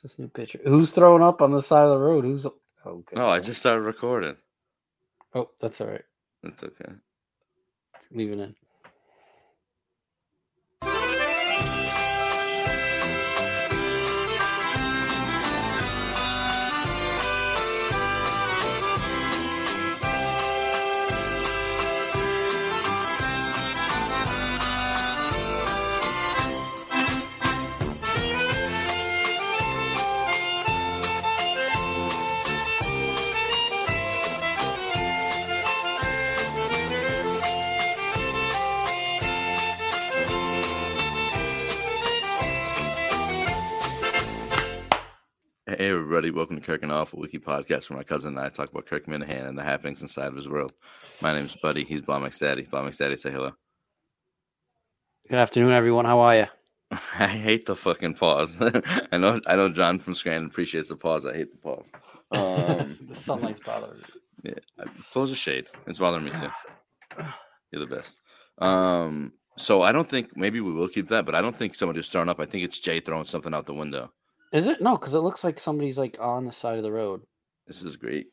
What's this new picture? Who's throwing up on the side of the road? Who's okay? No, I just started recording. Oh, that's all right. That's okay. Leave it in. Hey everybody, welcome to Kirk and Off, a wiki podcast where my cousin and I talk about Kirk Minihane and the happenings inside of his world. My name's Buddy. He's Bob McStaddy. Bob McStaddy, say hello. Good afternoon, everyone. How are you? I hate the fucking pause. I know I know John from Scranton appreciates the pause. I hate the pause. Um, the sunlight's bothering me. yeah, close the shade. It's bothering me too. You're the best. Um, so I don't think maybe we will keep that, but I don't think somebody was throwing up. I think it's Jay throwing something out the window. Is it? No, because it looks like somebody's like on the side of the road. This is great.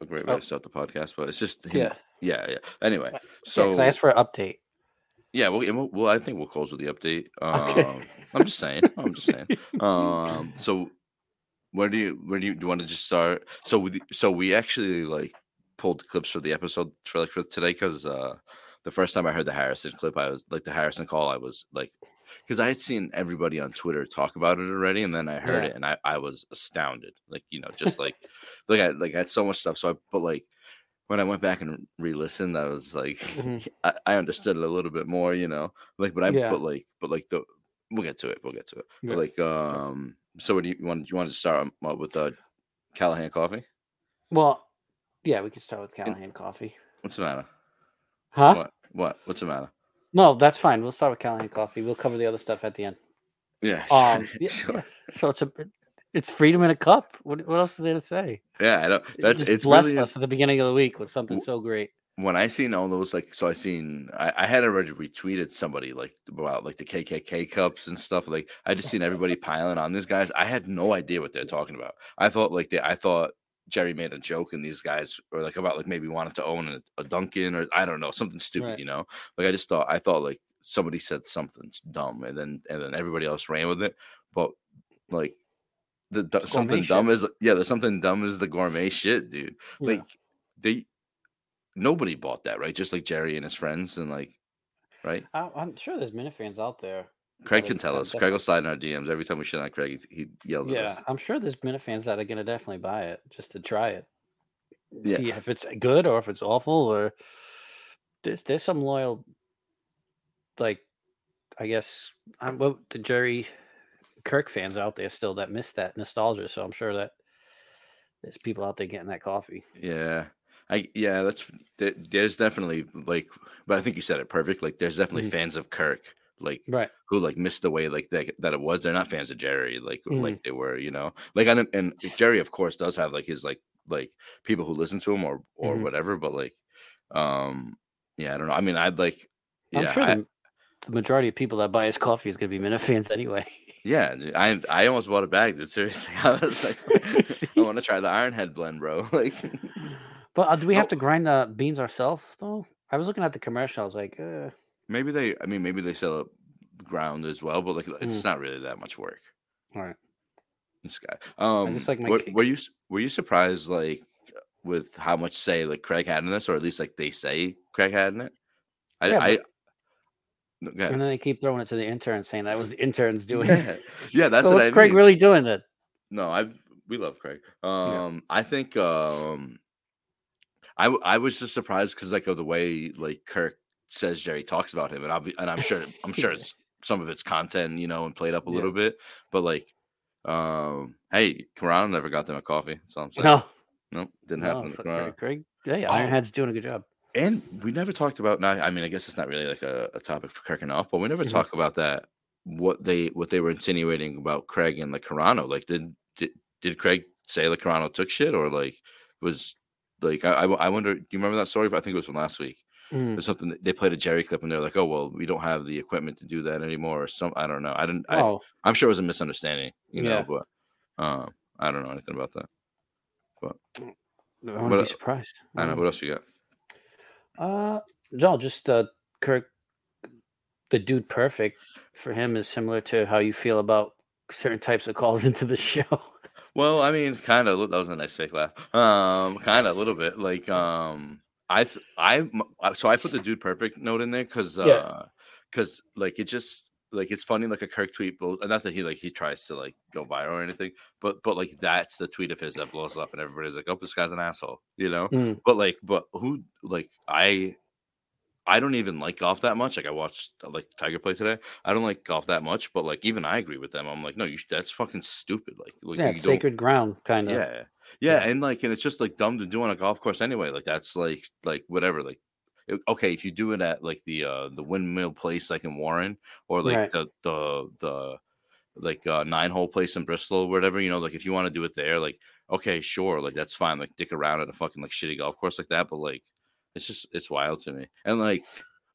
A great way Oh. to start the podcast, but it's just him- Yeah. yeah, yeah. Anyway, So so I asked for an update. Yeah, well, yeah, well, well, I think we'll close with the update. Um, Okay. I'm just saying. I'm just saying. Um, so where do you where do you, do you want to just start? So we so we actually like pulled clips for the episode for like for today because uh the first time I heard the Harrison clip, I was like the Harrison call, I was like because I had seen everybody on Twitter talk about it already, and then I heard Yeah. it and I, I was astounded. Like, you know, just like like I like I had so much stuff. So I but like when I went back and re-listened, I was like Mhm. I, I understood it a little bit more, you know. Like, but I Yeah. but like but like the we'll get to it. We'll get to it. Yeah. But like um so what do you, you want you want to start with uh Callahan coffee? Well, yeah, we can start with Callahan Coffee. What's the matter? Huh? What? What? What's the matter? No, that's fine. We'll start with Callahan Coffee. We'll cover the other stuff at the end. Yeah. Um, yeah, sure. yeah. So it's a it's freedom in a cup. What what else is there to say? Yeah, I know. It That's just it's blessed really us at the beginning of the week with something W- so great. when I seen all those like so I seen I, I had already retweeted somebody like about like the KKK cups and stuff like I just seen everybody piling on these guys. I had no idea what they're talking about. I thought like they I thought Jerry made a joke and these guys or like about like maybe wanted to own a, a Dunkin' or I don't know something stupid, Right. you know. Like I just thought I thought like somebody said something dumb and then and then everybody else ran with it. But like the, the something gourmet dumb is yeah, there's something dumb is the gourmet shit, dude. Yeah. Like they nobody bought that, right? Just like Jerry and his friends and like right. I, I'm sure there's Minifans out there. Craig can tell us. Craig will slide in our DMs every time we shit on Craig. He, he yells at us. Yeah. I'm sure there's Minifans that are gonna definitely buy it just to try it. Yeah. See if it's good or if it's awful or there's there's some loyal like I guess I'm well, the Jerry Kirk fans out there still that miss that nostalgia. So I'm sure that there's people out there getting that coffee. Yeah. I yeah, that's there, there's definitely like, but I think you said it perfect. Like, there's definitely Mhm. fans of Kirk, like Right. who like missed the way like that that it was. They're not fans of Jerry, like Mhm. like they were, you know. Like, and and Jerry, of course, does have like his like like people who listen to him or or Mhm. whatever. But like, um, yeah, I don't know. I mean, I'd like, yeah, I'm sure I- the, the majority of people that buy his coffee is gonna be Minifans anyway. Yeah, dude, I I almost bought a bag. Dude, seriously, I was like, I want to try the Ironhead blend, bro. Like, But uh, do we have Oh. to grind the beans ourselves though? I was looking at the commercial. I was like, uh, maybe they, I mean, maybe they sell it ground as well, but like, it's Mm. not really that much work. all right. This guy, um, just like were, were you were you surprised like with how much say like Craig had in this, or at least like they say Craig had in it? I, Yeah, I, no. And then they keep throwing it to the interns, saying that was the interns doing. yeah, it. yeah, that's so what what's Craig mean. really doing that? No, I we love Craig. Um, I think um, I I was just surprised because like of the way like Kirk says Jerry talks about him, and I'm and I'm sure I'm sure it's some of it's content, you know, and played up a Yeah. little bit, but like, um, hey, Corano never got them a coffee. That's all I'm saying. No, nope, didn't no, happen. Craig. Craig. Yeah, Oh. Ironhead's doing a good job. And we never talked about. Now, I mean, I guess it's not really like a, a topic for Kirk enough, but we never Mhm. talk about that. What they what they were insinuating about Craig and like Carano. Like, did did, did Craig say like Carano took shit or like was like I, I I wonder. Do you remember that story? I think it was from last week. Mm. Or something. They played a Jerry clip and they're like, "Oh well, we don't have the equipment to do that anymore." Or some. I don't know. I didn't. I, Oh, I'm sure it was a misunderstanding. You know, Yeah. but Um, I don't know anything about that. But I What wouldn't be surprised. I don't know Um, what else you got. Uh, no, just uh, Kirk, the dude, perfect for him is similar to how you feel about certain types of calls into the show. Well, I mean, kind of. That was a nice fake laugh. Um, kind of a little bit. Like, um, I, th- I, I- so I put the dude perfect note in there because, Yeah. uh, because like it just like it's funny like a Kirk tweet, blows, not that he like he tries to like go viral or anything, but but like that's the tweet of his that blows up and everybody's like, oh, this guy's an asshole, you know. Mm. But like, but who like I. I don't even like golf that much. Like I watched uh, like Tiger play today. I don't like golf that much, but like even I agree with them. I'm like, no, you sh- that's fucking stupid. Like, like yeah, you it's don't- sacred ground, kind of. yeah, yeah, and like, and it's just like dumb to do on a golf course anyway. Like that's like, like whatever. Like, it- okay, if you do it at like the uh the windmill place like in Warren or like Right. the the the like uh nine hole place in Bristol or whatever, you know, like if you want to do it there, like okay, sure, like that's fine. Like dick around at a fucking like shitty golf course like that, but like it's just it's wild to me. And like,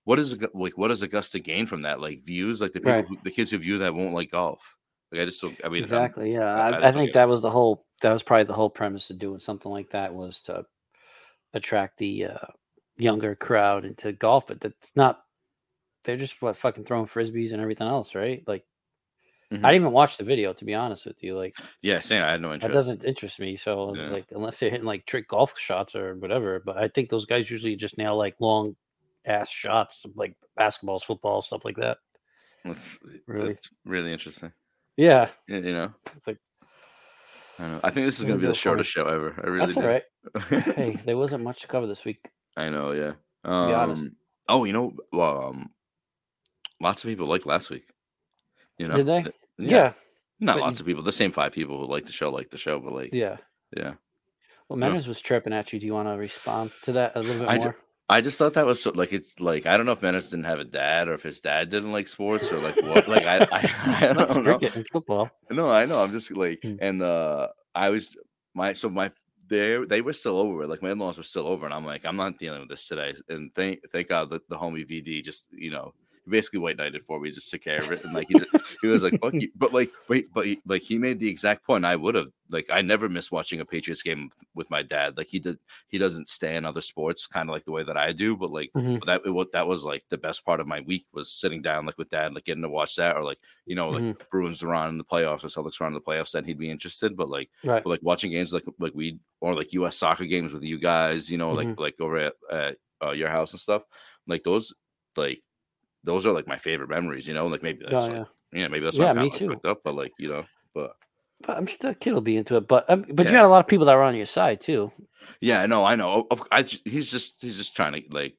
what is like what does Augusta gain from that? Like views, like the people, Right. who, the kids who view that won't like golf. Like I just. I mean, I'm- exactly. Yeah, I- I I, just I don't think that was the whole. That was probably the whole premise of doing something like that was to attract the uh, younger crowd into golf, but that's not. They're just what fucking throwing frisbees and everything else, right? Like, Mhm. I didn't even watch the video to be honest with you. Like, yeah, saying I had no interest. that doesn't interest me. So, Yeah. like, unless they're hitting like trick golf shots or whatever, but I think those guys usually just nail like long ass shots, like basketballs, football, stuff like that. That's Really? that's really interesting. Yeah, You know, it's like I, know. I think this is going to be the shortest show ever. I really that's all right. Hey, there wasn't much to cover this week. I know, yeah. Um, oh, you know, well, um, lots of people liked last week. You know, Did they? Th- Yeah, not but lots of people. The same five people who like the show like the show, but like, yeah. yeah. Well. Manners was chirping at you. Do you want to respond to that a little bit I more? I just thought that was so, like it's like I don't know if Menace didn't have a dad or if his dad didn't like sports or like what. Like I, I, I don't know. football. No, I know. I'm just like, Hmm. and uh, I was my so my they they were still over. Like my in-laws were still over, and I'm like, I'm not dealing with this today. And thank thank God that the homie VD just you know basically white knighted for me, just took care of it. And like he just, he was like, fuck you. But like wait, but he, like he made the exact point I would have. Like I never miss watching a Patriots game with my dad. Like he did, he doesn't stay in other sports, kind of like the way that I do. But like Mhm. but that what that was like the best part of my week was sitting down like with dad, like getting to watch that, or like you know, like Mm-hmm. Bruins are on in the playoffs or Celtics are on in the playoffs, then he'd be interested. But like, Right. but, like watching games like like we or like U.S. soccer games with you guys, you know, like Mm-hmm. like over at, at uh, your house and stuff, like those, like those are like my favorite memories. You know, like maybe that's Oh, like, yeah. yeah. maybe that's Yeah, why me too. fucked up, but like you know, but But I'm sure the kid will be into it. But um, but you Yeah. had a lot of people that were on your side too. Yeah, no, I know. I, I, he's just he's just trying to like,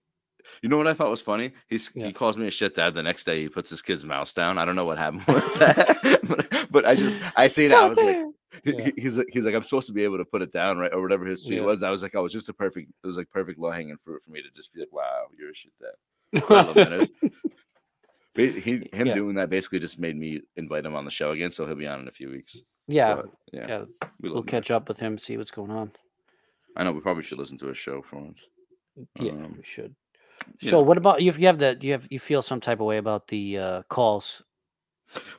you know what I thought was funny? He's Yeah. he calls me a shit dad. The next day he puts his kid's mouse down. I don't know what happened with that, but, but I just I seen it. I was like, Yeah. he's like, he's like I'm supposed to be able to put it down right or whatever his tweet Yeah. was. I was like, oh, it was just a perfect. It was like perfect low hanging fruit for me to just be like, wow, you're a shit dad. I love Menace. Ba- he him Yeah. doing that basically just made me invite him on the show again, so he'll be on in a few weeks. yeah, But, yeah, yeah. we We'll catch up with him, see what's going on. I know we probably should listen to his show for once. Yeah, Um, we should. So, know. what about you? If you have that, you have you feel some type of way about the uh, calls?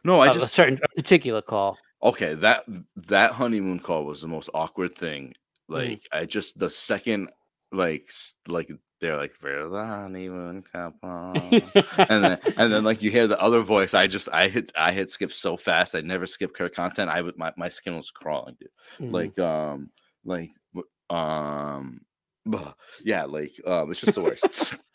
No, I just a certain a particular call. okay that that honeymoon call was the most awkward thing Mm. like i just the second like like they're like for the honeymoon couple. And then and then like you hear the other voice. I just i hit i hit skip so fast. I never skip Kirk content. I would my, my skin was crawling dude. Mhm. like um like um yeah like um it's just the worst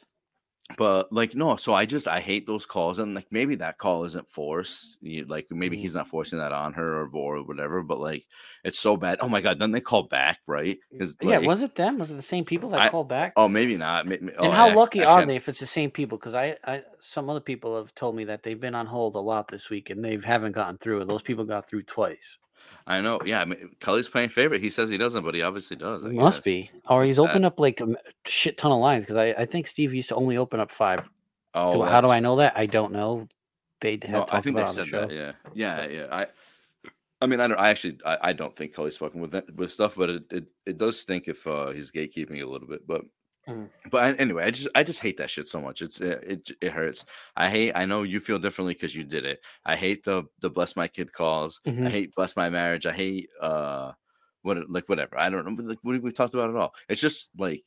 but like no so i just i hate those calls and like maybe that call isn't forced you, like maybe Mhm. he's not forcing that on her or, or whatever but like it's so bad oh my god then they call back right because yeah, was it them? Was it the same people that I- called back? oh maybe not May- may- oh, and how I- lucky are they if it's the same people? Because I, I, some other people have told me that they've been on hold a lot this week and they haven't gotten through. And those people got through twice. I know yeah I mean, Cully's playing favorite he says he doesn't but he obviously does I must guess. be, or That's he's opened up like a shit ton of lines. Because I, I think Steve used to only open up five. oh Do- how do I know that? I don't know. They have No, I think they said the that. Yeah, yeah, yeah. I, I mean, I don't. I actually, I, I don't think Cully's fucking with that, with stuff, but it, it, it does stink if uh, he's gatekeeping a little bit. But Mhm. But anyway, I just I just hate that shit so much. It's it it, it hurts. I hate. I know you feel differently because you did it. I hate the the bless my kid calls. I Mhm. hate bless my marriage. I hate uh what like whatever. I don't know. Like what we talked about at all? It's just like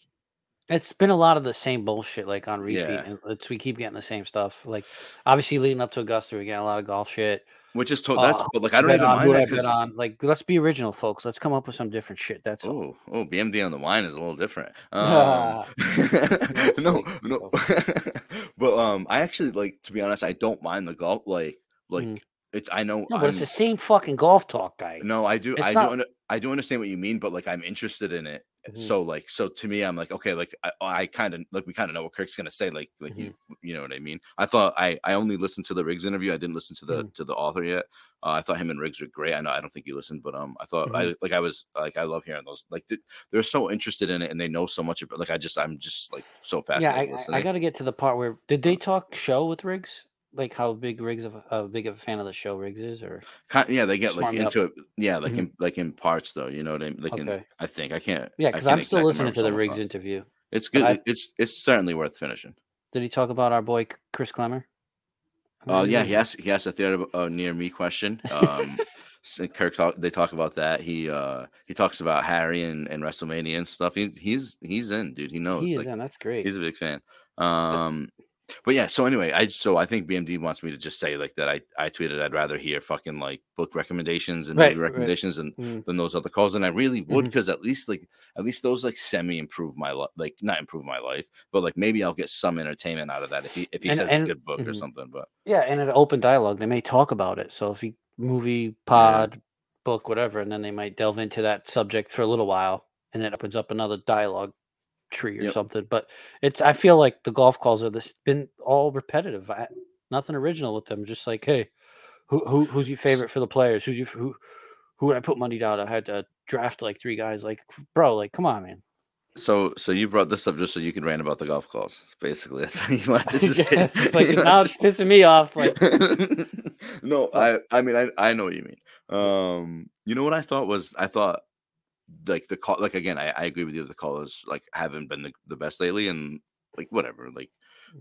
It's been a lot of the same bullshit, like on repeat, Yeah. and it's we keep getting the same stuff. Like obviously leading up to Augusta, we get a lot of golf shit. Which is to- that's Uh, but like I don't even on mind that I bet because on. Like let's be original, folks. Let's come up with some different shit. That's oh oh BMD on the wine is a little different. Um, no no, but um I actually like to be honest I don't mind the golf like like Mhm. it's I know No, but it's the same fucking golf talk, guy. No, I do. It's I not- do. I do understand what you mean, but like I'm interested in it. Mhm. So like, so to me, I'm like, okay, like I, I kind of like we kind of know what Kirk's gonna say. Like, like you, Mm-hmm. you know what I mean. I thought I I only listened to the Riggs interview. I didn't listen to the Mhm. to the author yet. Uh, I thought him and Riggs were great. I know I don't think you listened, but um, I thought Mm-hmm. I like I was like I love hearing those. Like th- they're so interested in it and they know so much about. Like I just I'm just like so yeah, fascinated. I, I, I got to get to the part where did they talk show with Riggs? Like how big Riggs of how big of a fan of the show Riggs is, or Kind- yeah, they get like me up. into it. Yeah, like Mhm. in like in parts though. You know what I mean? Like in Okay. I think I can't. yeah, because I'm still listening to the Riggs interview. It's good. I- it's it's certainly worth finishing. Did he talk about our boy Chris Clemmer? Oh yeah, he asked he asked a theater uh, near me question. Um, Kirk talk, they talk about that. He uh he talks about Harry and, and WrestleMania and stuff. He, he's he's in, dude. He knows. He is like, in. That's great. he's a big fan. Um, but yeah. So anyway, I so I think BMD wants me to just say like that. I I tweeted I'd rather hear fucking like book recommendations and Right, movie right. recommendations and Mm. than those other calls, and I really would because at least like at least those like semi improve my life, like not improve my life, but like maybe I'll get some entertainment out of that if he if he And- says and- a good book or mhm. something. But Yeah, and an open dialogue. They may talk about it. So if you movie, pod, book, whatever, and then they might delve into that subject for a little while, and then opens up another dialogue tree or Yep. something. But it's I feel like the golf calls are this been all repetitive. I, nothing original with them. Just like, hey, who, who who's your favorite for the players? Who's you who who would I put money down? I had to draft like three guys. Like, bro, like, come on, man. So, so you brought this up just so you can rant about the golf calls. It's basically, that's how you wanted to Yeah, say. it's like now wanted it's pissing me off. Like, no, I, I mean, I, I know what you mean. Um, you know what I thought was, I thought like the call, like again, I, I agree with you. The callers like haven't been the, the best lately, and like whatever, like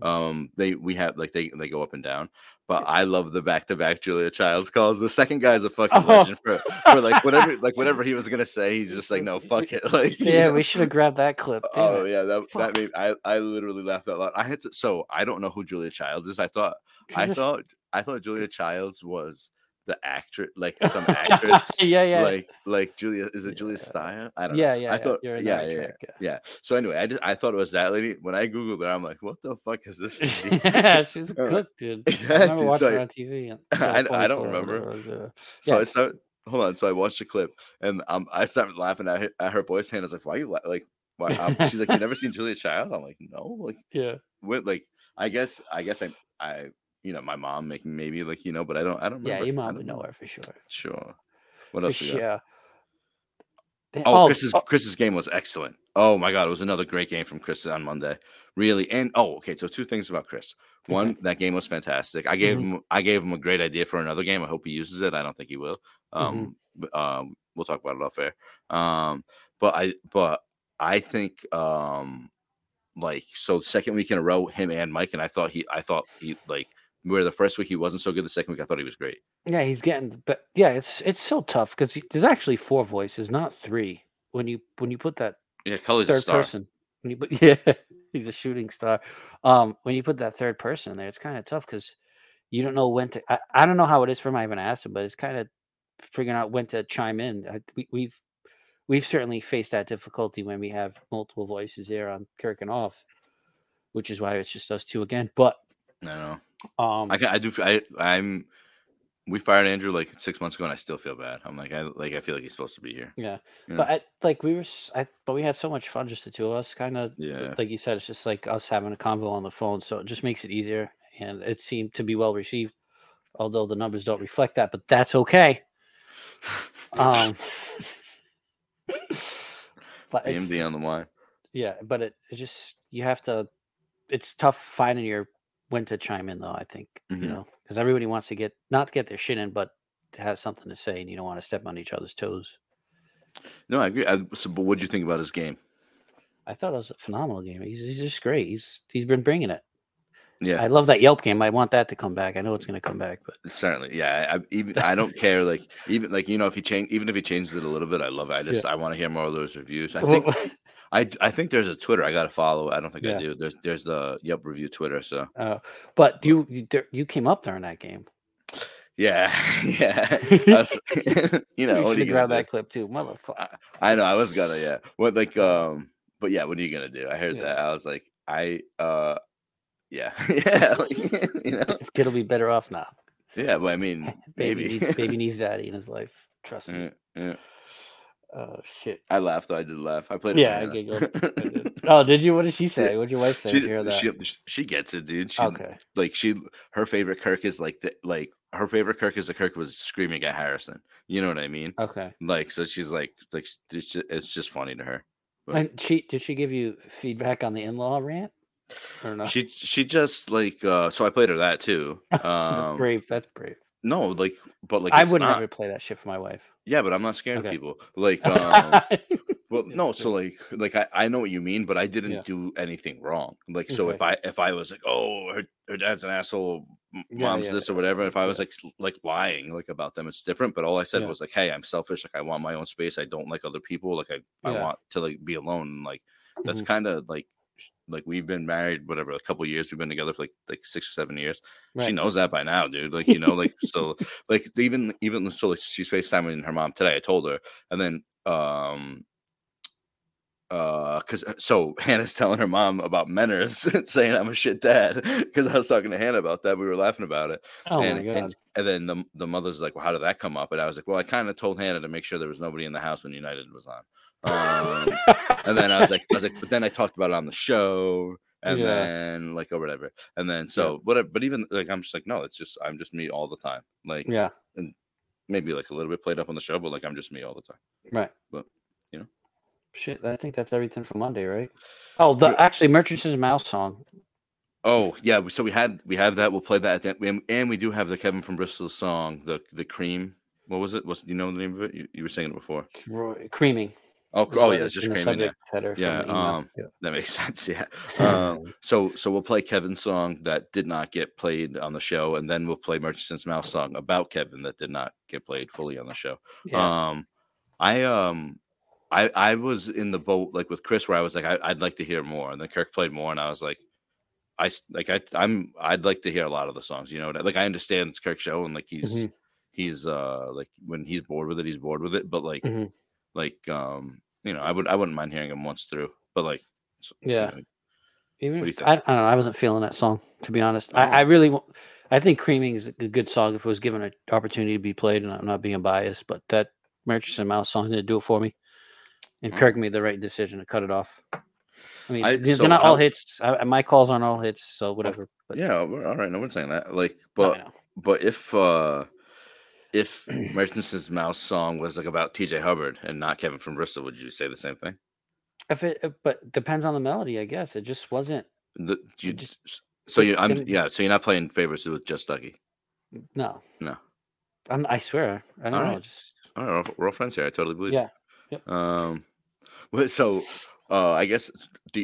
um, they we have like they they go up and down. But I love the back to back Julia Childs calls. The second guy's a fucking Oh. legend for, for like whatever like whatever he was gonna say. He's just like, no, fuck it. Like yeah, we should have grabbed that clip. Damn Oh it. yeah, that that made I I literally laughed out loud. I had to so I don't know who Julia Childs is. I thought I thought I thought Julia Childs was the actress, like some actress, yeah, yeah, like like Julia. Is it Julia Yeah. Steyer? I don't yeah, know. yeah. I yeah, thought you're yeah, yeah, yeah, yeah. So anyway, I just I thought it was that lady. When I googled her, I'm like, what the fuck is this? yeah, she was Uh, good, dude. yeah, I remember dude, watching so her I- on TV. I- I don't remember. So Yeah. I start hold on. So I watched the clip and um I started laughing at her, at her voice was like, why you la-? like why um, she's like, you never seen Julia Child? I'm like, no, like yeah. what like I guess I guess I I you know my mom making maybe like you know, but I don't I don't remember. Yeah, your mom would know her for sure. Sure. What else got? sure. Damn- Oh, Chris's Chris's game was excellent. Oh my god, it was another great game from Chris on Monday. Really, and oh, okay. So two things about Chris. One, that game was fantastic. I gave Mhm. him I gave him a great idea for another game. I hope he uses it. I don't think he will. Um, but, um, we'll talk about it off air. Um, but I but I think um, like so second week in a row, him and Mike, and I thought he I thought he like where the first week he wasn't so good. The second week I thought he was great. Yeah, he's getting, but yeah, it's it's so tough because there's actually four voices, not three. When you when you put that Yeah, a third star. person, when you put yeah, he's a shooting star. Um, when you put that third person there, it's kind of tough because you don't know when to. I, I don't know how it is for him. I haven't asked him, but it's kind of figuring out when to chime in. I, we, we've we've certainly faced that difficulty when we have multiple voices here on Kirk and off, which is why it's just us two again. But I know. um, I, I do. I I'm. We fired Andrew like six months ago, and I still feel bad. I'm like, I like, I feel like he's supposed to be here. Yeah, Yeah. but I, like we were, I, but we had so much fun, just the two of us. Kind of, Yeah. like you said, it's just like us having a convo on the phone, so it just makes it easier, and it seemed to be well received. Although the numbers don't reflect that, but that's okay. Um, but AMD on the line. yeah, but it, it just you have to. It's tough finding your when to chime in, though. I think Mhm. you know because everybody wants to get not get their shit in, but has something to say, and you don't want to step on each other's toes. No, I agree. I, so, but what do you think about his game? I thought it was a phenomenal game. He's, he's just great. He's he's been bringing it. Yeah, I love that Yelp game. I want that to come back. I know it's going to come back, but certainly. Yeah, I, even I don't care. Like even like you know if he change even if he changes it a little bit, I love it. I just I want to hear more of those reviews. I think I I think there's a Twitter I got to follow. I don't think Yeah. I do. There's there's the Yelp review Twitter. So uh, but you you, you came up during that game. yeah, yeah. Was- you know you what are you have gonna grabbed do? that clip too, motherfucker. I know I was gonna yeah. What like um but yeah, what are you gonna do? I heard Yeah. that. I was like, I uh yeah. yeah. like, you know? This kid will be better off now. Yeah, but I mean Baby maybe. needs baby needs daddy in his life. Trust me. Yeah, yeah. Oh shit. I laughed though. I did laugh. I played. Yeah, I giggled. I did. Oh, did you? What did she say? What did your wife say? she, hear that? she she gets it, dude. She okay. like she her favorite Kirk is like the like her favorite Kirk is the Kirk was screaming at Harrison. You know what I mean? Okay. Like so she's like like it's just, it's just funny to her. But And she did she give you feedback on the in-law rant? Or no? she she just like uh so I played her that too. That's Um brave. That's brave. No, like but like I would not- never play that shit for my wife. Yeah, but I'm not scared Okay. of people. Like um Well, no, so like, like I, I know what you mean, but I didn't Yeah. do anything wrong. Like, so Okay. if I if I was like, oh, her, her dad's an asshole, m- Yeah, mom's yeah, this or whatever. If I was like like lying like about them, it's different. But all I said was like, hey, I'm selfish. Like I want my own space. I don't like other people. Like I, I want to like be alone. And like that's Mhm. kind of like like we've been married whatever a couple years. We've been together for like like six or seven years. She knows that by now, dude. Like you know, like so like even even so like she's FaceTiming her mom today. I told her, and then um uh because so hannah's telling her mom about manners saying i'm a shit dad because i was talking to hannah about that we were laughing about it Oh and, my god. and and then the, the mother's like well how did that come up and i was like well i kind of told hannah to make sure there was nobody in the house when united was on um and then i was like i was like but then i talked about it on the show and Yeah. then like or whatever and then so whatever but even like i'm just like no it's just i'm just me all the time like yeah. And maybe like a little bit played up on the show but like i'm just me all the time Right. But, you know. Shit, I think that's everything for Monday, right? Oh, the actually Merchant's Mouse song. Oh yeah, so we had we have that. We'll play that, at the end. and, and we do have the Kevin from Bristol song, the the cream. What was it? Was you know the name of it? You, you were saying it before. Creaming. Oh, oh yeah, it's just the. Yeah, subject header from Yeah, um, Yeah. that makes sense. Yeah. Um, so so we'll play Kevin's song that did not get played on the show, and then we'll play Merchant's Mouse song about Kevin that did not get played fully on the show. Yeah. Um, I um, I I was in the boat like with Chris where I was like I, I'd like to hear more, and then Kirk played more, and I was like, I like I I'm I'd like to hear a lot of the songs. You know, like I understand it's Kirk's show, and like he's Mhm. he's uh like when he's bored with it, he's bored with it. But like Mhm. Like um you know I would I wouldn't mind hearing him once through, but like so, you Yeah. know, Even what do you if? I, I don't know. I wasn't feeling that song to be honest. Oh. I, I really, I think "Creaming" is a good song if it was given an opportunity to be played, and I'm not being biased. But that Murchison Mouse song didn't do it for me, and Oh. Kirk made the right decision to cut it off. I mean, I- they're, so not all hits. I, my calls aren't all hits, so whatever. But yeah, all right. No one's saying that. Like, but but if uh if Merchant's Mouse song was like about T.J. Hubbard and not Kevin from Bristol, would you say the same thing? if it, uh, but depends on the melody, I guess. It just wasn't. The, you just- so you I'm yeah. So you're not playing favorites with just Ducky. No, No. I'm, I swear, I don't know. Alright. Just All right, we're all- all friends here. I totally believe. Yeah. it. Um. Well, so uh, I guess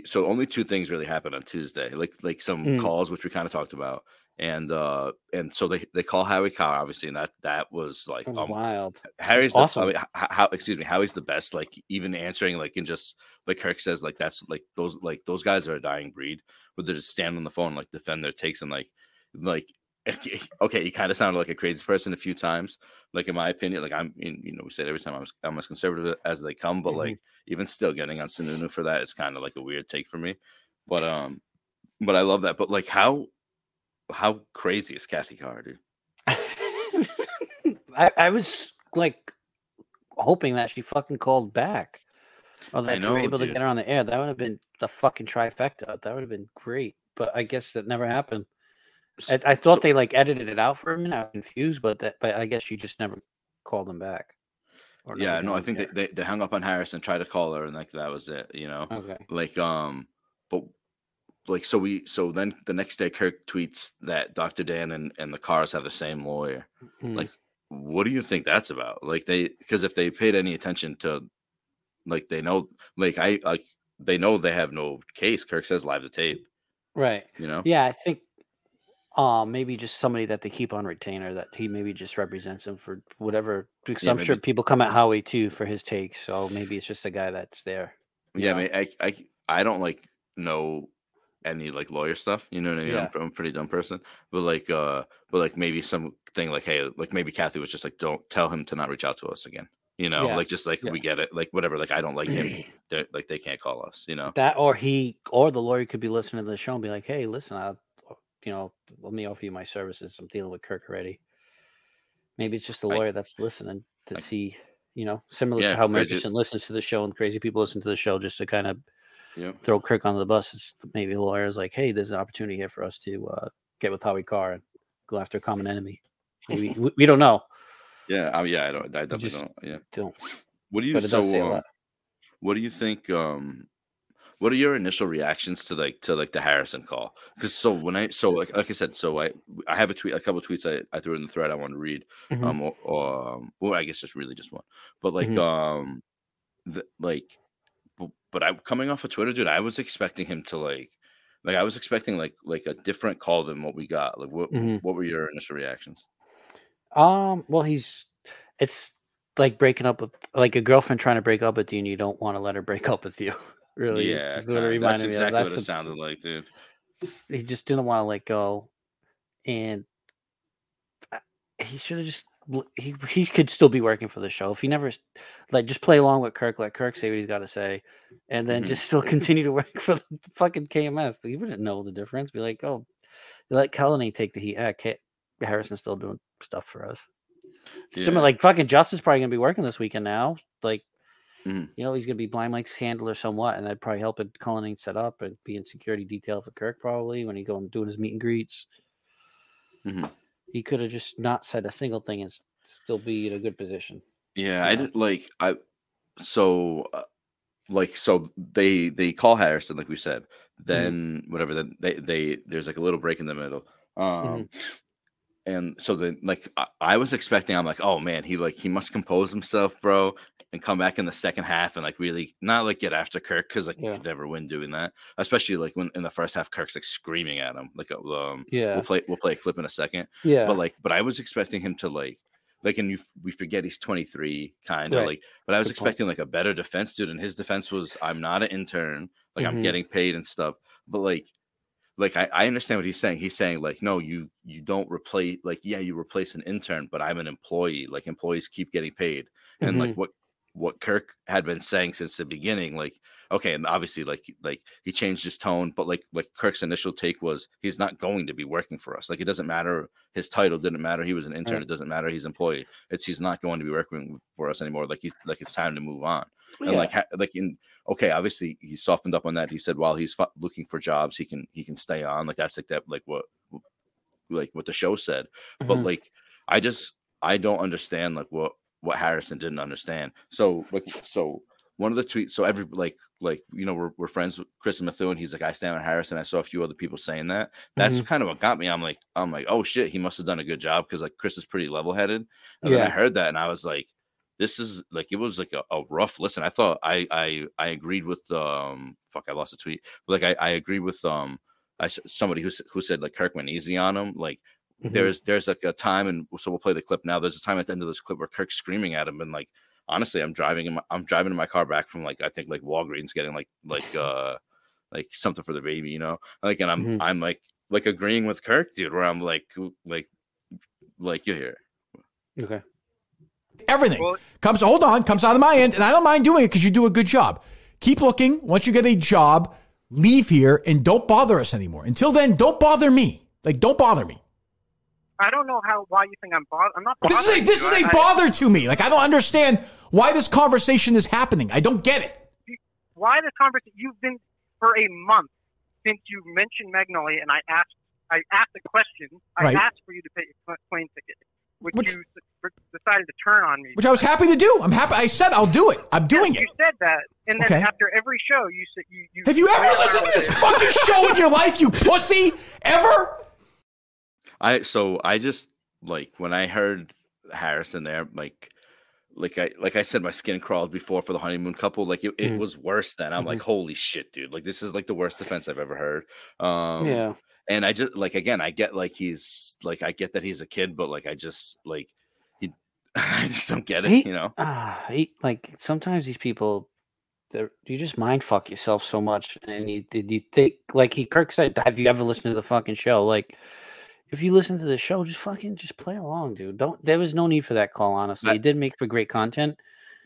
so. Only two things really happened on Tuesday, like like some Mm. calls which we kind of talked about, and uh and so they they call Harry Carr obviously, and that that was like was um, wild. Harry's the, Awesome. I mean, how excuse me, Howie's the best. Like even answering like and just like Kirk says, like that's like those like those guys are a dying breed. Where they just stand on the phone, like defend their takes, and like like okay, he kind of sounded like a crazy person a few times. Like in my opinion, like I'm in, you know we said every time I'm as, I'm as conservative as they come, but Mhm. like even still getting on Sununu for that is kind of like a weird take for me. But um, but I love that. But like how how crazy is Kathy Carr, dude? I, I was like hoping that she fucking called back. Or that you were able to get her on the air. That would have been the fucking trifecta. That would have been great. But I guess that never happened. I, I thought So- they like edited it out for a minute. I was confused, but that but I guess she just never called them back. Or yeah, no, I think they, they, they hung up on Harris and tried to call her, and like that was it, you know. Okay. Like, um, but like, so we, so then the next day, Kirk tweets that Dr. Dan and, and the Carrs have the same lawyer. Hmm. Like, what do you think that's about? Like, they, because if they paid any attention to, like, they know, like, I, like, they know they have no case. Kirk says live the tape. Right. You know. Yeah, I think um maybe just somebody that they keep on retainer that he maybe just represents him for whatever because Yeah, I'm sure people come at Howie too for his takes. So maybe it's just a guy that's there. Yeah, know? I mean, I, I I don't like know any like lawyer stuff. You know what I mean? Yeah. I'm, I'm a pretty dumb person, but like, uh, but like maybe something like, hey, like maybe Kathy was just like, don't tell him to not reach out to us again. You know, Yeah, like just like yeah. we get it, like whatever. Like I don't like him. they're- like they can't call us. You know? That or he or the lawyer could be listening to the show and be like, "Hey, listen, I, you know, let me offer you my services. I'm dealing with Kirk already." Maybe it's just the I- lawyer that's listening to I- see, you know, similar to how Murchison listens to the show and crazy people listen to the show just to kind of Yeah. throw Kirk under the bus. It's maybe lawyer's like, "Hey, there's an opportunity here for us to uh, get with Howie Carr and go after a common enemy." Maybe we, we don't know. Yeah. I, yeah. I don't. I definitely don't. Yeah. Don't. What do you so? does say a lot. what do you think? Um, what are your initial reactions to like to like the Harrison call? Because so when I so like like I said, so I I have a tweet, a couple of tweets I, I threw in the thread I want to read. Mhm. um or, or um, well i guess just really just one but like Mhm. um the, like but, i coming off of twitter dude i was expecting him to like like i was expecting like like a different call than what we got like what Mhm. what were your initial reactions Um, well, he's it's like breaking up with like a girlfriend trying to break up with you, and you don't want to let her break up with you. Really, yeah is what it that's reminded me of. exactly what it a- sounded like dude he just didn't want to let go, and he should have just he he could still be working for the show if he never like just play along with Kirk, let Kirk say what he's got to say, and then Mhm. just still continue to work for the fucking KMS. He wouldn't know the difference. Be like, oh, let Kelly take the heat. K- Harrison's still doing stuff for us. Similar, Yeah. like fucking Justin's probably gonna be working this weekend now. Like, Mhm. you know, he's gonna be Blind Mike's handler somewhat, and that'd probably help it Cullinane set up and be in security detail for Kirk probably when he go and doing his meet and greets. Mhm. He could have just not said a single thing and still be in a good position. yeah i did like i so uh, like so they they call harrison like we said then whatever then they they there's like a little break in the middle. Um and so then like I, I was expecting i'm like oh man he like he must compose himself bro and come back in the second half and like really not like get after kirk because like you Yeah. could never win doing that especially like when in the first half kirk's like screaming at him like uh, um Yeah, we'll play we'll play a clip in a second yeah, but like but i was expecting him to like like and you we forget he's 23 kind of Right. like but i was Good point. expecting like a better defense dude and his defense was i'm not an intern like i'm Mhm. getting paid and stuff but like like I, I understand what he's saying he's saying like no you you don't replace like yeah you replace an intern but i'm an employee like employees keep getting paid and Mm-hmm. like what what kirk had been saying since the beginning like okay and obviously like like he changed his tone but like like kirk's initial take was he's not going to be working for us like it doesn't matter his title didn't matter he was an intern Right. it doesn't matter he's employee it's he's not going to be working for us anymore like he's like it's time to move on and like ha- like in okay obviously he softened up on that. He said while he's looking for jobs he can he can stay on. Like that's like that like what like what the show said. But Mhm. like i just i don't understand like what what harrison didn't understand. So like so one of the tweets so every like like you know we're, we're friends with chris and Methuen. he's like i stand with harrison. I saw a few other people saying that. That's Mm-hmm. kind of what got me. I'm like i'm like oh shit. He must have done a good job because like chris is pretty level-headed. And then i heard that and i was like this is like it was like a, a rough listen i thought i i i agreed with um fuck i lost a tweet but like i i agreed with um I somebody who, who said like kirk went easy on him like Mhm. there's there's like a time and so we'll play the clip now there's a time at the end of this clip where kirk's screaming at him and like honestly i'm driving in my i'm driving in my car back from like i think like walgreens getting like like uh like something for the baby you know like and i'm Mhm. i'm like like agreeing with kirk dude where i'm like like like you hear okay. Everything Well- comes. Hold on, comes out of my end, and I don't mind doing it because you do a good job. Keep looking. Once you get a job, leave here and don't bother us anymore. Until then, don't bother me. Like, don't bother me. I don't know how why you think I'm bothered. I'm not. This is a this you. is a I- bother to me. Like, I don't understand why this conversation is happening. I don't get it. why this conversation? You've been for a month since you mentioned Magnolia, and I asked. I asked a question. I Right. asked for you to pay your pl- plane ticket, which, Which- you decided to turn on me. Which I was happy to do. I'm happy. I said I'll do it. I'm doing you it. You said that, and then Okay. after every show, you said you. you Have you ever listened to this fucking show in your life, you pussy? Ever? I so I just like when I heard Harrison there, like like I like I said, my skin crawled before for the honeymoon couple. Like it, it Mhm. was worse then. I'm like, holy shit, dude! Like this is like the worst defense I've ever heard. Um, yeah. and I just like again, I get like he's like I get that he's a kid, but like I just like he, I just don't get it. He- you know? Ah, he, like sometimes these people, they're, you just mind fuck yourself so much, and you did you think like he Kirk said, have you ever listened to the fucking show? Like, if you listen to the show, just fucking just play along, dude. Don't. There was no need for that call. Honestly, That- it did make for great content.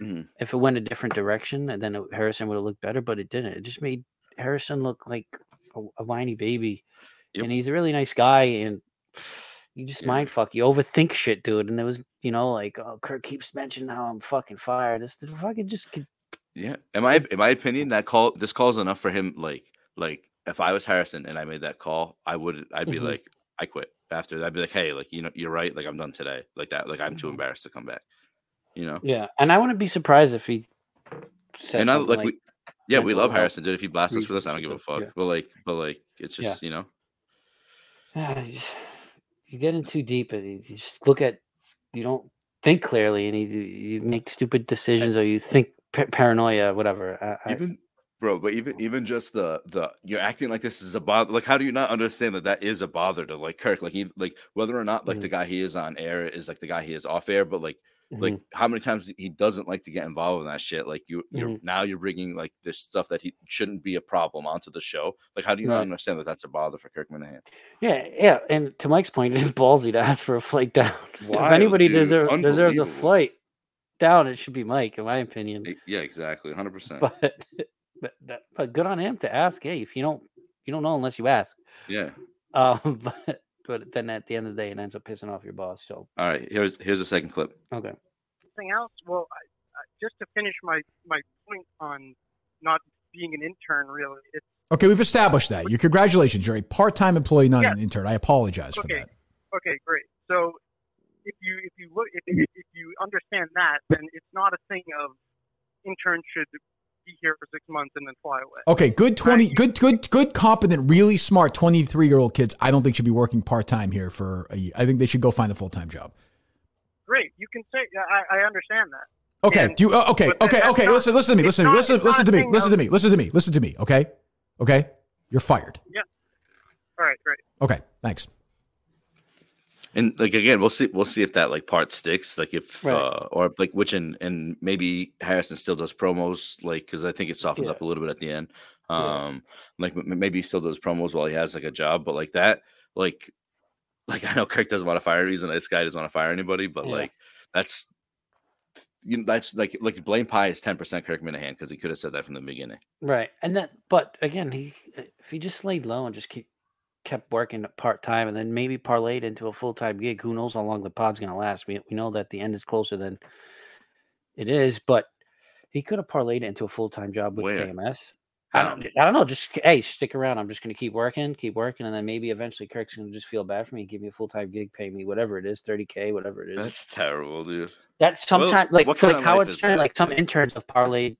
Mhm. If it went a different direction, and then it, Harrison would have looked better, but it didn't. It just made Harrison look like a, a whiny baby, Yep. and he's a really nice guy, and. You just Yeah. mind fuck. You overthink shit, dude. And there was, you know, like, oh, Kirk keeps mentioning how I'm fucking fired. This fucking just Yeah. In my in my opinion, that call this call is enough for him. Like like if I was Harrison and I made that call, I would I'd be Mhm. like I quit after. that. I'd be like, hey, like you know, you're right. Like I'm done today. Like that. Like I'm too Mhm. embarrassed to come back. You know. yeah. And I wouldn't be surprised if he said and I something like, we, yeah, we love Harrison, dude. If he blasts us for this, I don't give a fuck. yeah. But like, but like, it's Yeah. just you know. "Ah, you- get in too deep and you just look at, you don't think clearly and you, you make stupid decisions or you think pa- paranoia, whatever. I, even bro but even even just the the you're acting like this is a bother like how do you not understand that that is a bother to like kirk like he like whether or not like the guy he is on air is like the guy he is off air but like like Mhm. how many times he doesn't like to get involved in that shit like you you're Mhm. now you're bringing like this stuff that he shouldn't be a problem onto the show like how do you not understand that that's a bother for kirk minihane yeah, yeah. And to Mike's point, it is ballsy to ask for a flight down. if anybody dude. deserve, deserves a flight down, it should be Mike, in my opinion. Yeah exactly 100% But, but, that, but good on him to ask. Hey, if you don't, you don't know unless you ask. yeah Um, but but then at the end of the day, it ends up pissing off your boss. So all right here's here's a second clip okay, Something else? Well, I, I, just to finish my my point on not being an intern, really, it's Okay, we've established that. Your congratulations. You're a part-time employee, not an intern. I apologize for Okay. that. okay, great. So if you if you look if you, if you understand that, then it's not a thing of interns should be here for six months and then fly away. Okay, good twenty, Right. good, good, good, competent, really smart twenty-three-year-old kids. I don't think should be working part-time here for a year. I think they should go find a full-time job. Great, you can say I, I understand that. Okay, And- do you, uh, okay, okay, okay. not- listen, listen to me, listen to me, not- listen, listen to me, listen to me, listen to me, listen to me. Okay, okay. You're fired. Yeah. All right, great. Okay, thanks. And like again, we'll see. We'll see if that like part sticks. Like if Right. uh or like which and and maybe Harrison still does promos. Like because I think it softened Yeah. up a little bit at the end. Yeah. Um, like m- maybe he still does promos while he has like a job. But like that, like like I know Kirk doesn't want to fire. He's a nice guy. Doesn't want to fire anybody. But Yeah. like that's you know that's like like blame pie is ten percent Kirk Minihane because he could have said that from the beginning. right. And then, but again, he if he just laid low and just keep kept working part time and then maybe parlayed into a full time gig, who knows how long the pod's gonna last? We we know that the end is closer than it is, but he could have parlayed into a full time job with Where? KMS. I don't. I don't know. Just hey, stick around. I'm just going to keep working, keep working, and then maybe eventually Kirk's going to just feel bad for me, give me a full time gig, pay me whatever it is, thirty k, whatever it is. That's terrible, dude. That's Well, sometimes like so, kind like how it's turned, like some interns have parlayed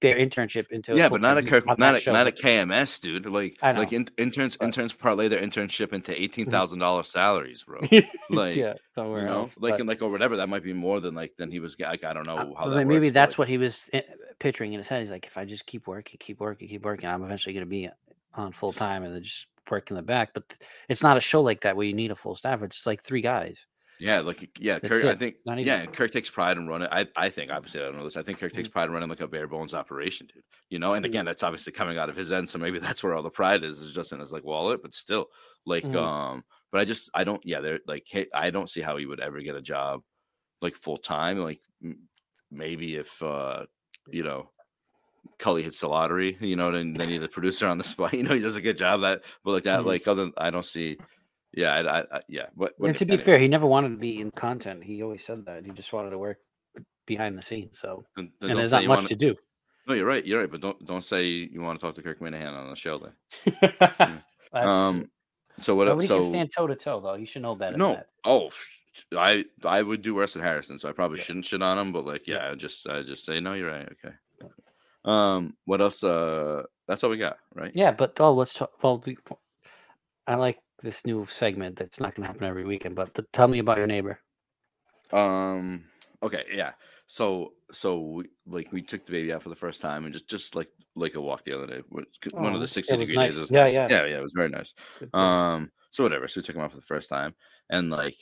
their internship into yeah, but not a Kirk, not a not a KMS, dude. Like like know. in, interns But- interns parlay their internship into eighteen thousand dollars salaries, bro. Like yeah, somewhere you know, else. like but- and like or whatever. That might be more than like than he was. Like I don't know Uh, how but that maybe works, that's like, what he was eh, picturing in his head. He's like, if I just keep working, keep working, keep working, I'm eventually going to be on full time and then just work in the back. But it's not a show like that where you need a full staff. It's like three guys. Yeah, like yeah, That's Kirk. I think even- yeah, and Kirk takes pride in running. I I think obviously I don't know this. I think Kirk Mm-hmm. takes pride in running like a bare bones operation, dude. You know, and Mhm. again, that's obviously coming out of his end, so maybe that's where all the pride is, is just in his like wallet. But still, like Mhm. um, but I just I don't yeah, they're like hey, I don't see how he would ever get a job like full time. Like maybe if uh you know Cully hits the lottery, you know, and then they need a producer on the spot. You know, he does a good job that, but like that, Mhm. like other, I don't see. Yeah, I, I, I yeah. What, what and to be anyway. fair, he never wanted to be in content. He always said that. He just wanted to work behind the scenes. So, then and there's not much wanna- to do. No, you're right. You're right. But don't don't say you want to talk to Kirk Minihane on the show then. Um. true. So what? else? Nobody So can stand toe to toe, though. You should know better. no. Than that. Oh, I I would do worse than Harrison, so I probably Yeah. shouldn't shit on him. But like, yeah, Yeah. I just I just say no. You're right. Okay. Um. What else? Uh. That's all we got, right? Yeah, but oh, let's talk. Well, I like this new segment that's not going to happen every weekend. But the, tell me about your neighbor. Um. Okay. Yeah. so so we, like we took the baby out for the first time and just just like like a walk the other day. One Oh, of the sixty degree nice. days. Yeah, nice. yeah. yeah, yeah. It was very nice. Um, so whatever. So we took him out for the first time, and like,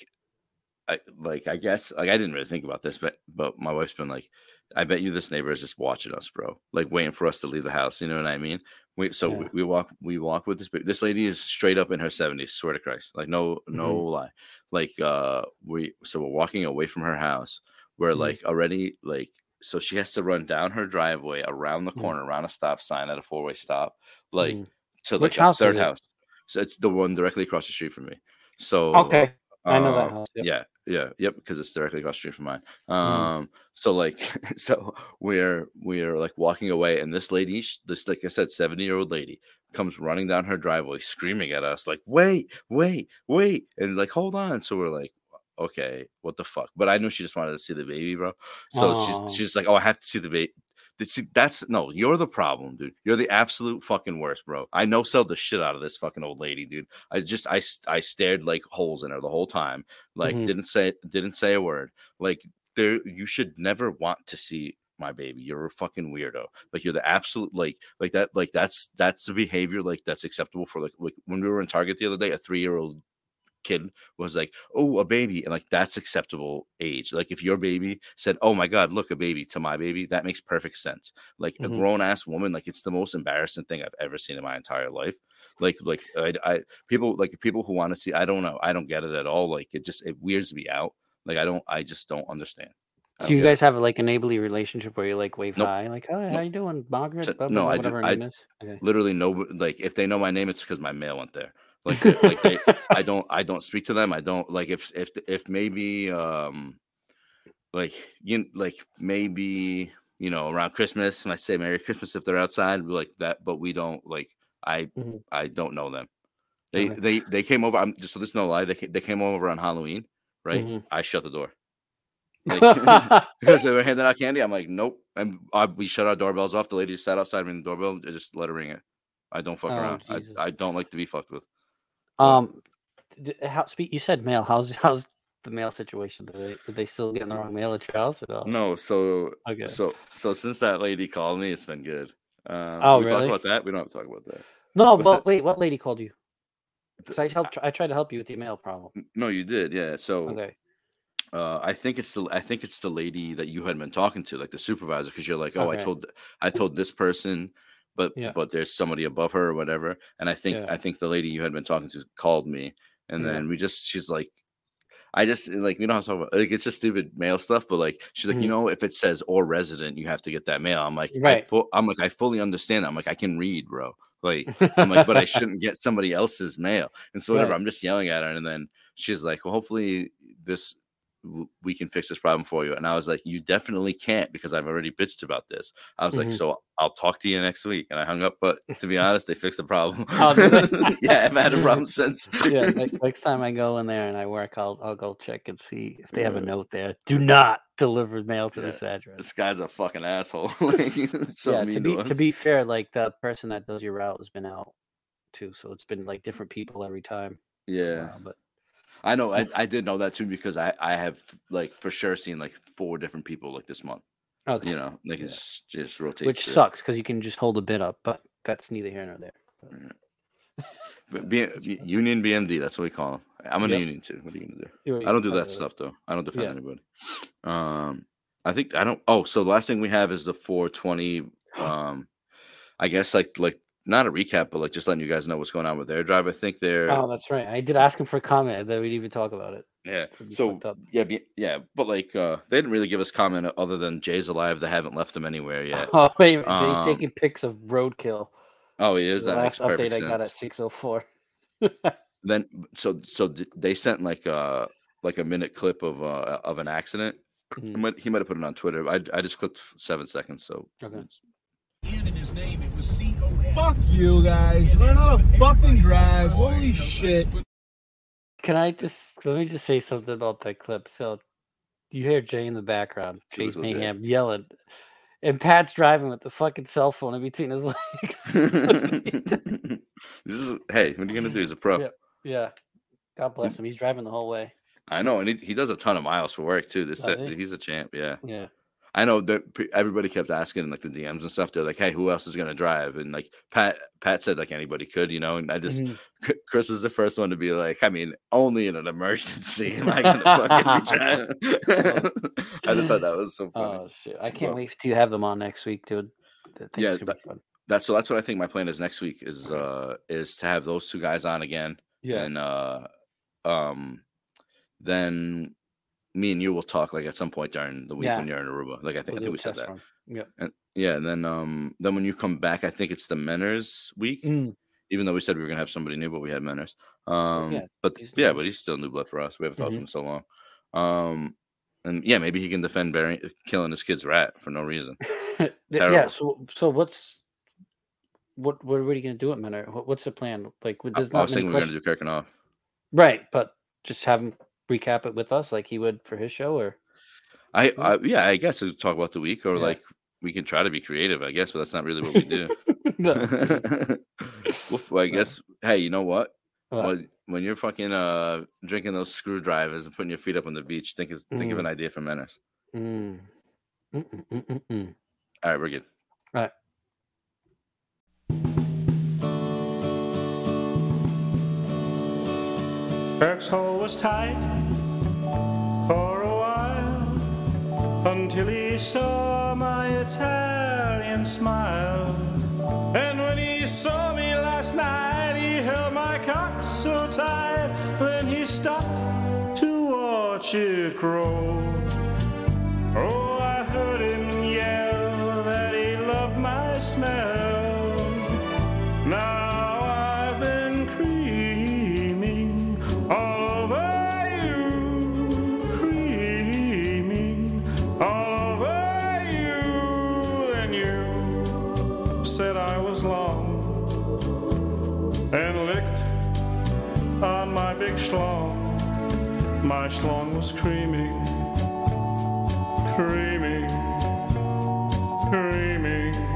I like I guess like I didn't really think about this, but but my wife's been like, I bet you this neighbor is just watching us, bro, like waiting for us to leave the house. You know what I mean? We so Yeah. we, we walk we walk with this this lady is straight up in her seventies. Swear to Christ, like no no Mm-hmm. lie. Like uh we so we're walking away from her house. We're Mhm. like already like so she has to run down her driveway around the Mhm. corner around a stop sign at a four way stop like Mhm. to like Which a house third house. So it's the one directly across the street from me. So Okay, I know that uh, house. Yep. Yeah, yeah, yep, because it's directly across the street from mine. Mm-hmm. Um, so like, so we're we're like walking away, and this lady, this like I said, seventy year old lady, comes running down her driveway, screaming at us like, "Wait, wait, wait!" and like, "Hold on!" So we're like, "Okay, what the fuck?" But I knew she just wanted to see the baby, bro. So Aw. she's she's like, "Oh, I have to see the baby." See, that's no, you're the problem, dude. You're the absolute fucking worst, bro. I no sell the shit out of this fucking old lady, dude. I just I I stared like holes in her the whole time. Like Mhm. didn't say didn't say a word. Like there you should never want to see my baby. You're a fucking weirdo. Like you're the absolute like like that like that's that's the behavior like that's acceptable for like like when we were in Target the other day, a 3-year-old kid was like, "Oh, a baby," and like that's acceptable age. Like if your baby said, "Oh my god, look a baby" to my baby, that makes perfect sense. Like a Mhm. grown ass woman, like it's the most embarrassing thing I've ever seen in my entire life. Like like I, I people like people who want to see, I don't know, I don't get it at all. Like it just it weirds me out. Like I don't, I just don't understand. Do you guys have like a neighborly relationship where you like wave Nope. hi, like, "Hi, how you doing, Margaret?" So- no, I do- I- name is. Okay. literally no like if they know my name it's because my mail went there like like they, i don't i don't speak to them i don't like if if if maybe um like you like maybe you know around christmas and i say merry christmas if they're outside like that but we don't like i Mhm. i don't know them they Okay. they they came over i'm just so this is no lie they, they came over on halloween right Mhm. i shut the door like, because they were handing out candy. I'm like, nope. And uh, we shut our doorbells off. The lady sat outside ringing the doorbell. I just let her ring it. I don't fuck Oh, around. I, I don't like to be fucked with. Um, how speak? You said mail. How's how's the mail situation? Did they, did they still get the wrong mail at your house all? No, so Okay. so so since that lady called me, it's been good. Um, Oh, we really? talk about that. We don't have to talk about that. no, what's but that? wait, what lady called you? I helped. I tried to help you with the mail problem. No, you did. Yeah. So Okay. uh, I think it's the I think it's the lady that you had been talking to, like the supervisor, because you're like, oh, I told I told this person, but Yeah. but there's somebody above her or whatever. And I think Yeah. I think the lady you had been talking to called me, and Yeah. then we just she's like. I just like we don't have to talk about like it's just stupid mail stuff, but like she's like, you Mhm. know, if it says or resident, you have to get that mail. I'm like, I Right. fu- I'm like, I fully understand. that. I'm like, I can read, bro. Like, I'm like, but I shouldn't get somebody else's mail. And so whatever, Right. I'm just yelling at her, and then she's like, well, hopefully this we can fix this problem for you. And I was like, you definitely can't because I've already bitched about this. I was like, Mhm. so I'll talk to you next week. And I hung up. But to be honest, they fixed the problem. Oh, yeah, I've had a problem since. yeah. Next, next time I go in there and I work, I'll I'll go check and see if they have a note there. Do not deliver mail to Yeah. this address. this guy's a fucking asshole. so yeah, mean to be, to to be fair, like the person that does your route has been out too, so it's been like different people every time. yeah. Uh, but I know. I, I did know that too because I I have like for sure seen like four different people like this month. okay, You know, like Yeah. it's just rotates. which through. sucks because you can just hold a bid up, but that's neither here nor there. But B- B- union BMD, that's what we call them. I'm in Yep. a union too. What are you gonna do? You're- I don't do that stuff though. I don't defend Yeah. anybody. Um, I think I don't. Oh, so the last thing we have is the 420. Um, I guess like like not a recap, but like just letting you guys know what's going on with their drive. I think they're Oh, that's right. I did ask him for a comment that we'd even talk about it. yeah. So yeah, be, yeah, but like uh, they didn't really give us comment other than Jay's alive. They haven't left him anywhere yet. Oh wait, a Jay's Um, taking pics of roadkill. Oh, he is. the That last update I sense. got at six oh four. then so so they sent like uh like a minute clip of uh of an accident. He Mhm. might he might have put it on Twitter. I I just clipped seven seconds. So Okay. It's- Fuck you guys. Learn how to fucking drive. Holy shit. Can I just let me just say something about that clip? So you hear Jay in the background, Jay's Typical Jay. mayhem yelling, and Pat's driving with the fucking cell phone in between his legs. this is hey, what are you gonna do? He's a pro. Yep. yeah. God bless him. He's driving the whole way. I know, and he, he does a ton of miles for work too. This Does that, he? he's a champ. Yeah. Yeah. I know that everybody kept asking in like the DMs and stuff. They're like, "Hey, who else is gonna drive?" And like Pat, Pat said like anybody could, you know. And I just Mhm. Chris was the first one to be like, I mean, only in an emergency am I gonna fucking be driving. I just thought that was so funny. Oh shit! I can't Well- wait to have them on next week, dude. Yeah, it's gonna be fun. that's so. That's what I think my plan is next week is uh is to have those two guys on again, Yeah. and uh um then me and you will talk like at some point during the week Yeah. when you're in Aruba. Like I think We'll I think we said that. run. Yep. And yeah, and then um then when you come back, I think it's the Menners week. Mm. Even though we said we were gonna have somebody new, but we had Menners. Um yeah, but yeah, but he's still new blood for us. We haven't talked to Mhm. him so long. Um and yeah, maybe he can defend burying, killing his kid's rat for no reason. yeah. So, so what's what? What are you gonna do at Menor? What, what's the plan? Like, with I, there's I was thinking we are gonna questions, do Kirkin off. right? But just have him recap it with us, like he would for his show, or I, I yeah, I guess we'll talk about the week, or Yeah. like we can try to be creative, I guess, but that's not really what we do. Well, I guess. Hey, you know what? What? When, you're fucking uh drinking those screwdrivers and putting your feet up on the beach, think is think of Mm. an idea for Menace. Mm. Mm-mm, mm. All right, we're good. Right. Kirk's hole was tight for a while until he saw my Italian smile. And when he saw me last night, he held my cock so tight. Then he stopped to watch it grow. Was creaming, creaming, creaming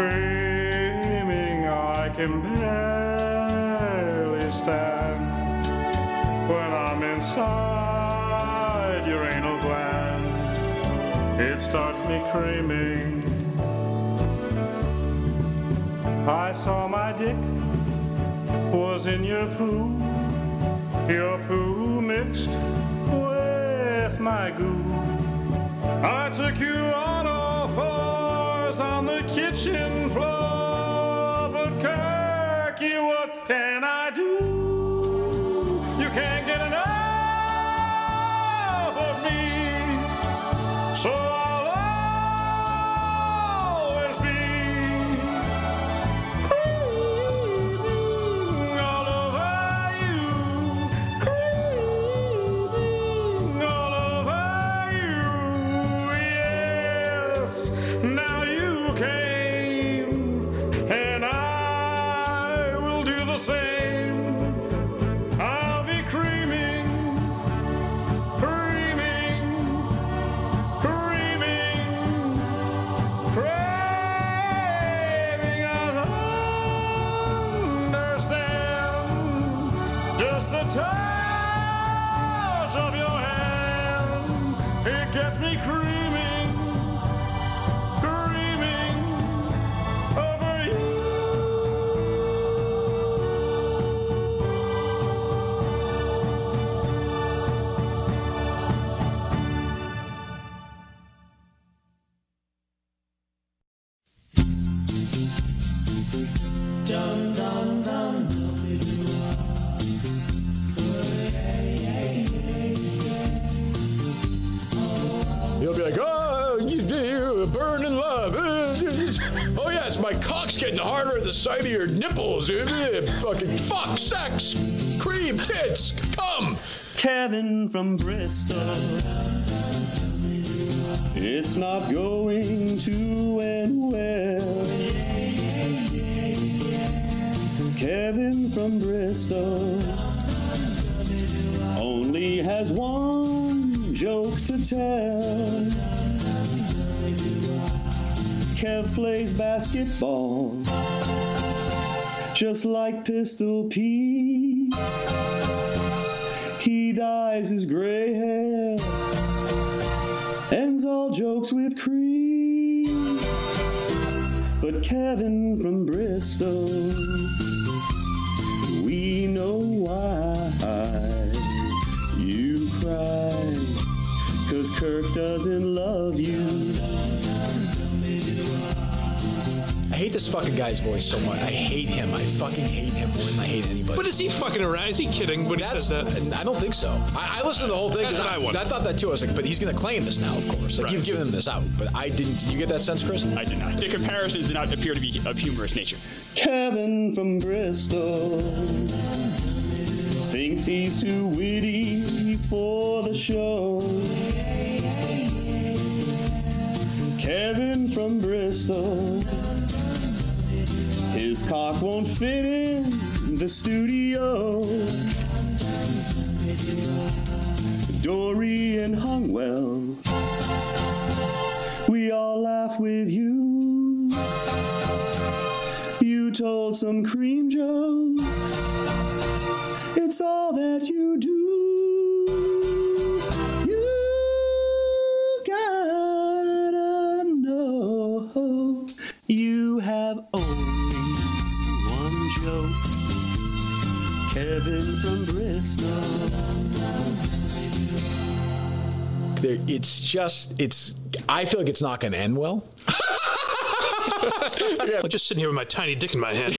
screaming, I can barely stand when I'm inside your anal gland. It starts me creaming. I saw my dick was in your poo, your poo mixed with my goo. I took you on all fours on the kitchen floor. Getting harder the side of your nipples. Fucking fuck, sex, cream, tits, come. Kevin from Bristol. It's not going to end well. Kevin from Bristol only has one joke to tell. Kev plays basketball just like Pistol Pete. He dyes his gray hair ends all jokes with cream. But Kevin from Bristol, we know why you cry. Cause Kirk doesn't love you. Hate this fucking guy's voice so much. I hate him. I fucking hate him more than I hate anybody. But is he fucking around? Is he kidding when he That's, says that? I don't think so. I, I listened to the whole thing. That's 'cause what I wondered. I thought that too. I was like, but he's going to claim this now, of course. Like Right. you've given him this out, but I didn't. Did you get that sense, Chris? I did not. The comparisons did not appear to be of humorous nature. Kevin from Bristol thinks he's too witty for the show. Kevin from Bristol, his cock won't fit in the studio. Dory and Hungwell, we all laugh with you. You told some cream jokes. It's all that you do. You gotta know you have only one joke. Kevin from Bristol. There, it's just, it's. I feel like it's not going to end well. I'm just sitting here with my tiny dick in my hand.